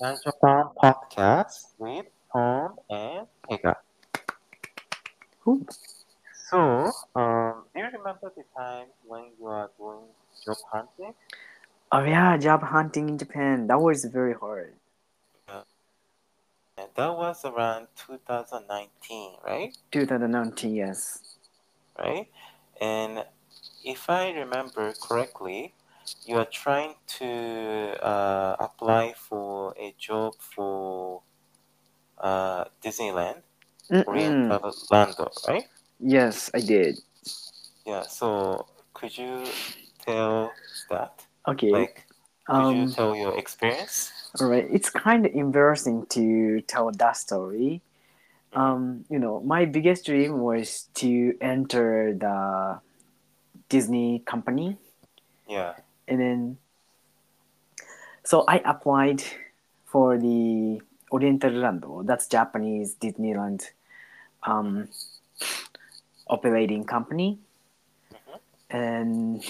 Night Japan podcast with Tom and Ega. Who? So, um, do you remember the time when you are doing job hunting? Oh yeah, job hunting in Japan. That was very hard. And that was around 2019, right? 2019, yes. Right? And if I remember correctly, you are trying to uh, apply for a job for uh, Disneyland, Mm-mm. Oriental Lando, right? Yes, I did. Yeah, so could you tell that? Okay. Like, could you um, tell your experience? all right. It's kind of embarrassing to tell that story. Um, you know, my biggest dream was to enter the Disney company, Yeah. And then so I applied for the Oriental Lando. That's Japanese Disneyland um, operating company. Mhm. And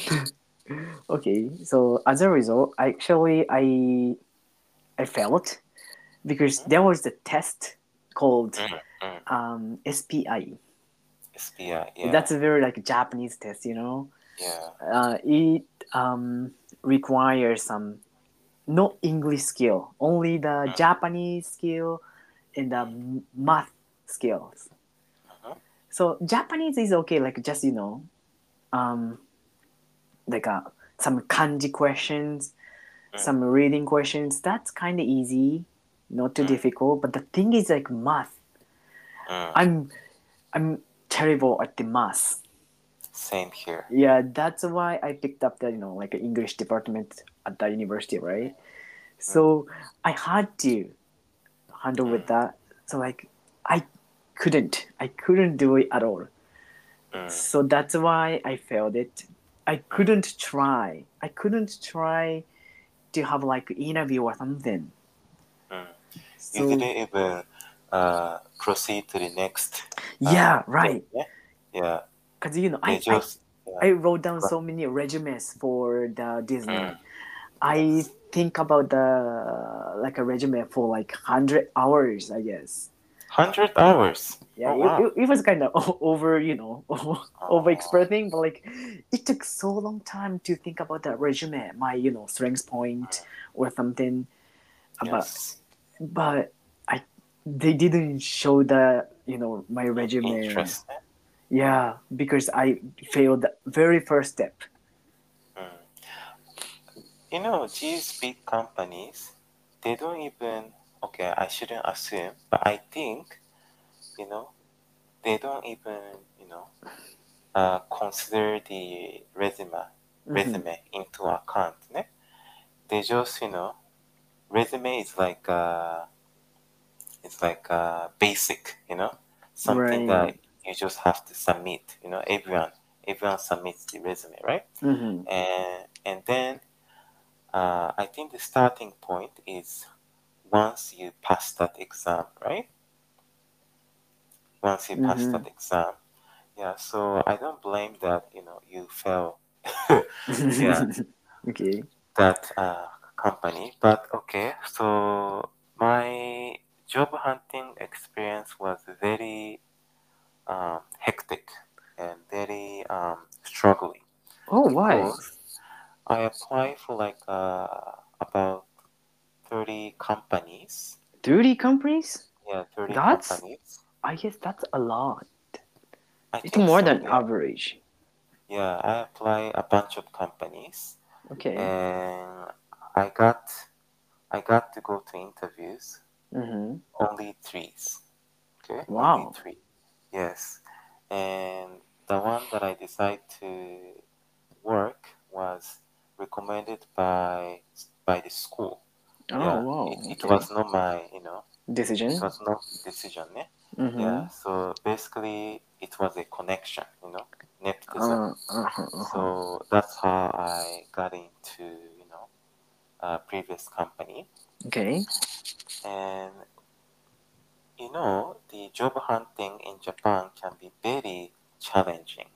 okay, so as a result, actually I I failed because there was the test called Mm, mm. um, SPI. SPI, yeah. That's a very like Japanese test, you know. yeah. Uh, it um, requires some no English skill, only the Mm. Japanese skill and the math skills. Uh-huh. So Japanese is okay, like just you know, um, like uh, some kanji questions, Mm. some reading questions. That's kind of easy, not too Mm. difficult. But the thing is like math. I'm I'm terrible at the math. Same here. Yeah, that's why I picked up the you know like English department at the university, right? So I had to handle with that. So like I couldn't, I couldn't do it at all. Mm. So that's why I failed it. I couldn't try. I couldn't try to have like interview or something. Mm. So You didn't even uh, proceed to the next. uh, yeah, right. Yeah. Yeah. Cause you know I, I just. yeah. I wrote down so many resumes for the Disney. Mm. I think about the like a resume for like hundred hours, I guess. 100 hours. Yeah, Oh, it- wow. it, it, was kind of over, you know, over expressing, but like it took so long time to think about that resume, my you know strengths point or something. But Yes. but I they didn't show the you know my resume. Interesting. Yeah, because I failed the very first step. Mm. You know, these big companies, they don't even, okay, I shouldn't assume, but I think, you know, they don't even, you know, uh, consider the resume, Mhm. resume into account. Ne? They just, you know, resume is like, uh, it's like uh, basic, you know, something Right. that you just have to submit. You know, everyone, everyone submits the resume, right? Mhm. and and then uh, I think the starting point is once you pass that exam, right? Once you pass Mhm. that exam, yeah. So I don't blame that. You know, you fail Yeah. okay. that uh, company, but okay. So my job hunting experience was very um, hectic and very um, struggling. Oh, why? I applied for like uh, about 30 companies. Thirty companies? Yeah, 30 That's- companies. I guess that's a lot. I It's more so, than yeah. average. Yeah, I applied a bunch of companies Okay. and I got I got to go to interviews Mm-hmm. only threes. Okay? Wow. Only three. Yes. And the one that I decided to work was recommended by by the school. Oh yeah. wow. It, it okay. was not my, you know, Decision. it was not decision, eh? Mm-hmm. Yeah. So basically, it was a connection, you know, nepotism. Uh, uh-huh, uh-huh. So that's how I got into, you know, a previous company. Okay. And you know, the job hunting in Japan can be very challenging.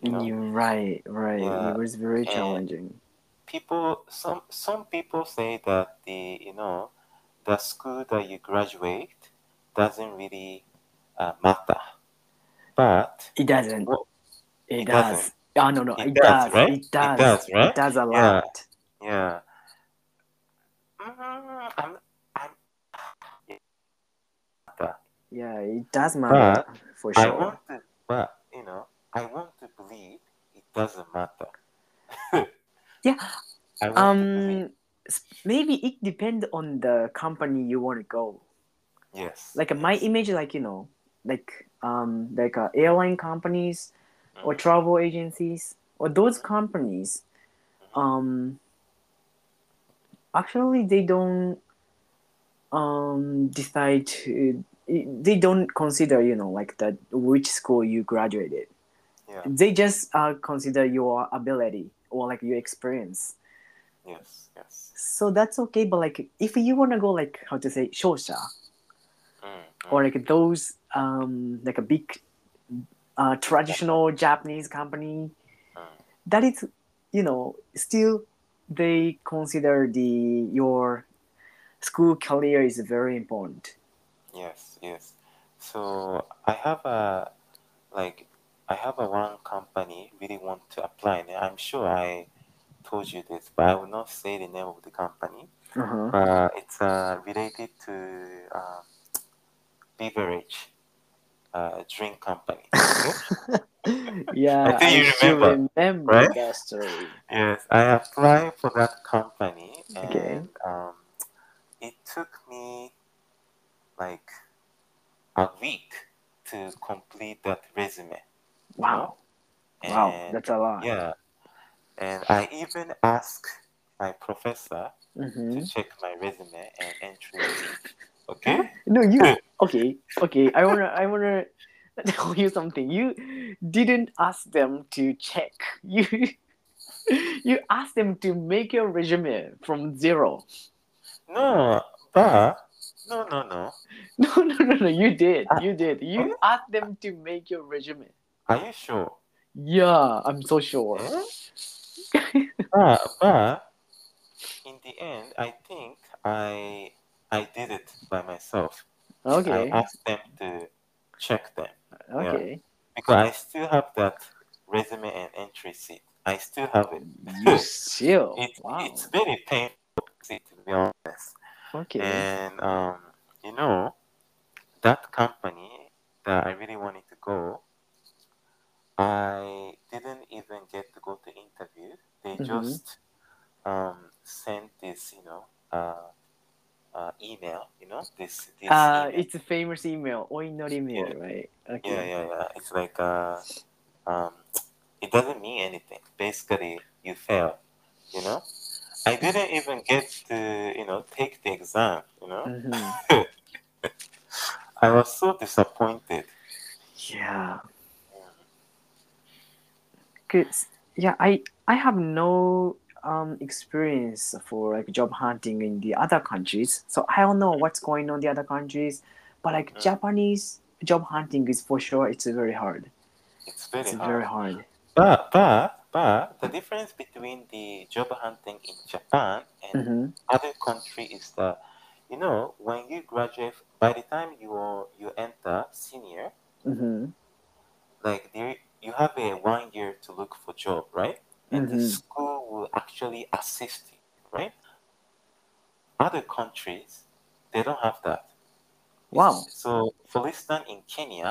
You know, You're right, right. Yeah, It was very and- challenging. people some some people say that the you know the school that you graduate doesn't really uh, matter. But It doesn't. Well, it, it does. doesn't. Oh no no, It it, does, does. right? It It does. does, right? It does a Yeah. lot. yeah, mm, I'm, I'm, yeah, it does matter for sure. I want to, but you know, I want to believe it doesn't matter. Yeah, I want to believe. Um, maybe it depends on the company you want to go. Yes. Like my yes. image, like you know, like um, like uh, airline companies or Mhm. travel agencies or those companies, um, actually they don't um decide to they don't consider you know like that which school you graduated Yeah. they just uh, consider your ability or like your experience Yes. Yes. so that's okay but like if you want to go like how to say shosha Mm, mm. or like those um like a big uh, traditional japanese company Mm. that is you know still they consider the your school career is very important Yes, yes. So I have a like I have a one company really want to apply. And I'm sure I told you this, but I will not say the name of the company. uh-huh. But it's uh, related to uh, beverage uh, drink company. Okay? yeah I think you still remember, remember right? that story yes, I applied for that company, and Okay. um, it took me like a week to complete that resume. wow wow that's a lot yeah, and I even asked my professor Mhm. to check my resume and entry sheet. Okay? No, you okay? Okay, I wanna, I wanna tell you something. You didn't ask them to check. You, you asked them to make your resume from zero. No, but no, no, no. No, no, no, no. You did. Ah, You did. You asked them to make your resume. Are you sure? Yeah, I'm so sure. But, but in the end, I think I I did it by myself. Okay. I asked them to check them Okay. because I still have that resume and entry sheet. I still have it. You still. It, Wow. It's very painful to be honest. Okay. And um, you know, that company that I really wanted to go, I didn't even get to go to interview. They Mhm. just um, sent this, you know, uh, uh, email. You know, this this Uh, email. it's a famous email. Oinori mail, right? Okay. Yeah, yeah, yeah. It's like uh, um, it doesn't mean anything. Basically, you fail. You know, I didn't even get to you know take the exam. You know, Mhm. I was so disappointed. Yeah. Cause yeah, I I have no um experience for like job hunting in the other countries, so I don't know what's going on in the other countries. But like Mm. Japanese job hunting is for sure it's very hard. It's very It's hard. very hard. But but but the difference between the job hunting in Japan and hmm other country is that you know when you graduate by the time you are, you enter senior hmm like there you have a one year to look for job right? And the Mhm. school will actually assist you right? Other countries they don't have that. Wow. so for instance in kenya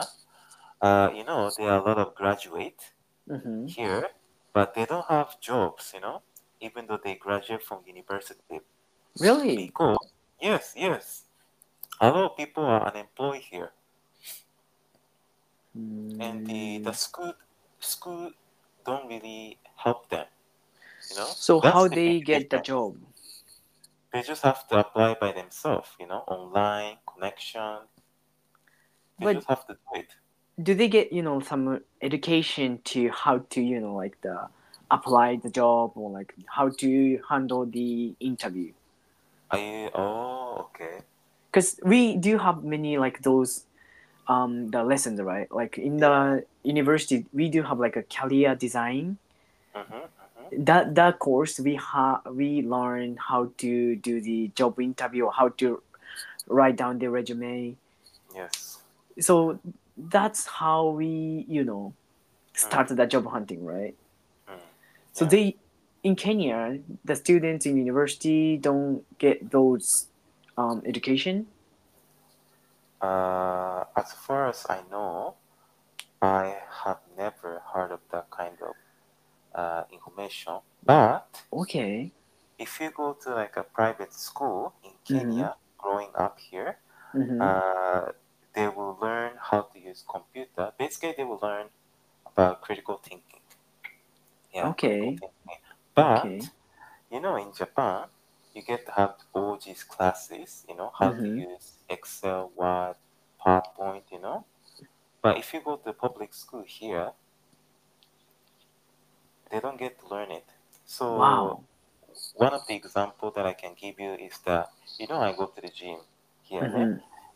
uh, you know there are a lot of graduate hmm here but they don't have jobs you know even though they graduate from university. Really? because yes yes. A lot of people are unemployed here. And the the Mm. school school don't really help them you know? So That's how the they get the job? they just have to apply by themselves you know online connection. They But just have to do it do they get you know some education to how to you know like the apply the job or like how to handle the interview you oh okay because we do have many like those um the lessons right like in the university we do have like a career design mm-hmm, mm-hmm. that that course we have we learn how to do the job interview or how to write down the resume. Yes. So that's how we, you know, started that job hunting, right? So they in Kenya, the students in university don't get those um, education. Uh, as far as I know, I have never heard of that kind of uh, information. But Okay. if you go to like a private school in Kenya, growing up here, Mhm. uh, they will learn how to use computer. Basically, they will learn about critical thinking. Yeah. Okay. thinking. But Okay. you know, in Japan, you get to have all these classes. You know how Mhm. to use Excel, Word, PowerPoint. You know, but if you go to public school here, they don't get to learn it. So Wow. one of the example that I can give you is that you know I go to the gym here, ne?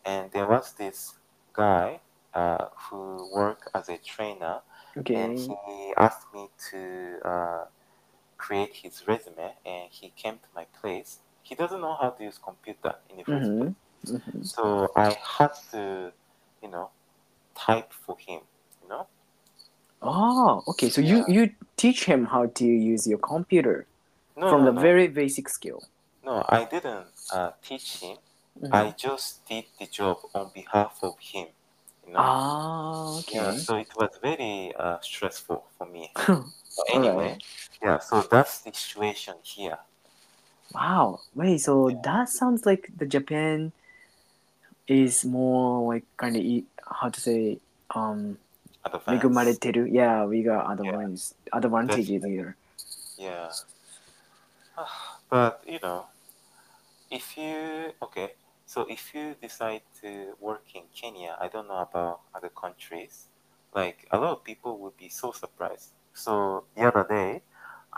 And there was this guy uh, who worked as a trainer, and he asked me to uh, create his resume, and he came to my place. He doesn't know how to use computer in the 1st Mhm. place, Mhm. so I had to, you know, type for him. You know, Oh, okay. So you you teach him how to use your computer no, from no, the no, very basic skill. no. I didn't uh, teach him. Mhm. I just did the job on behalf of him. You know. Ah, Yeah, okay. so it was very uh, stressful for me. But Alright. anyway, yeah, so that's the situation here. Wow. Wait, so Yeah. that sounds like the Japan is more like kind of how to say um Advanced. 恵まれてる Yeah, we got advantage advantages here. Yeah. But you know, if you okay, so if you decide to work in Kenya, I don't know about other countries. Like a lot of people would be so surprised. So the other day,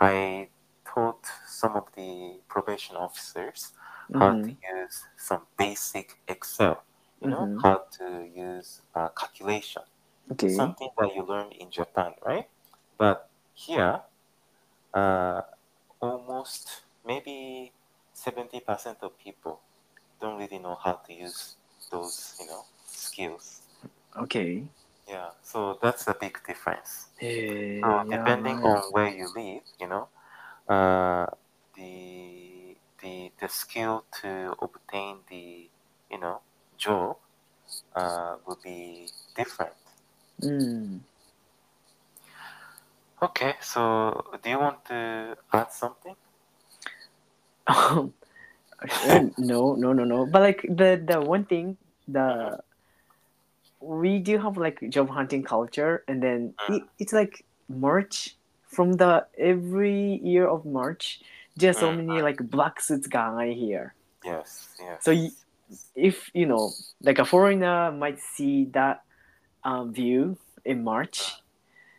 I taught some of the probation officers how to Mhm. use some basic Excel. You know Mhm. how to use uh, calculation. Okay. something that you learned in Japan, right? But here, uh, almost maybe 70% of people don't really know how to use those, you know, skills. Okay. Yeah, so that's a big difference. Hey, So depending right. on where you live, you know, uh, the the the skill to obtain the you know job uh, will be different. Mm. Okay, so do you want to add something? Uh, no, no, no, no. But like the the one thing the we do have like job hunting culture, and then it, it's like March from the every year of March. There's so Mm. many like black suits guy here. Yes, yes. So if you know, like a foreigner might see that um, view in March,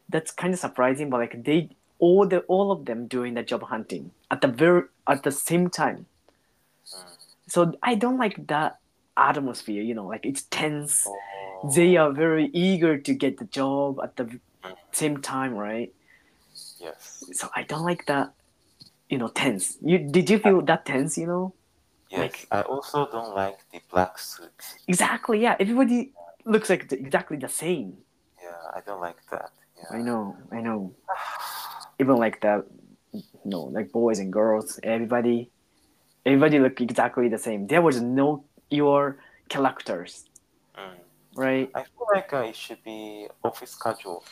that's kind of surprising. But like they all the all of them doing the job hunting at the very at the same time. So I don't like that atmosphere. You know, like it's tense. Oh, They are very eager to get the job at the Mm. same time, right? yes, So I don't like that. You know, tense. You did you feel that tense? You know. yes. Like- I also don't like the black suits. Exactly. Yeah. Everybody looks like the, exactly the same. Yeah, I don't like that. Yeah. I know, I know. Even like that, you know, like boys and girls, everybody, everybody look exactly the same. There was no your characters, Mm. right? I feel like uh, it should be office casual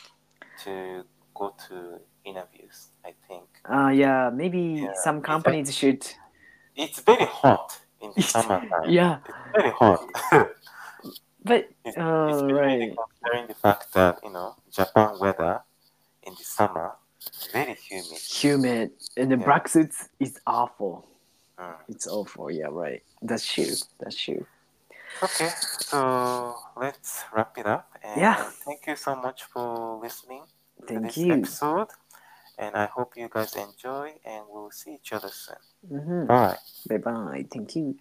to go to interviews. I think Uh yeah, maybe Yeah, some it's companies should. it's very hot in the summertime. Yeah, It's very hot. but It's, uh, especially right. considering the fact that you know Japan weather in the summer very humid. Humid and the Yeah. black suits is awful. Mm. It's awful. Yeah, right. That's true. That's true. Okay, so let's wrap it up. And Yeah. Thank you so much for listening to Thank this you. episode. And I hope you guys enjoy, and we'll see each other soon. hmm Bye. Bye bye. Thank you.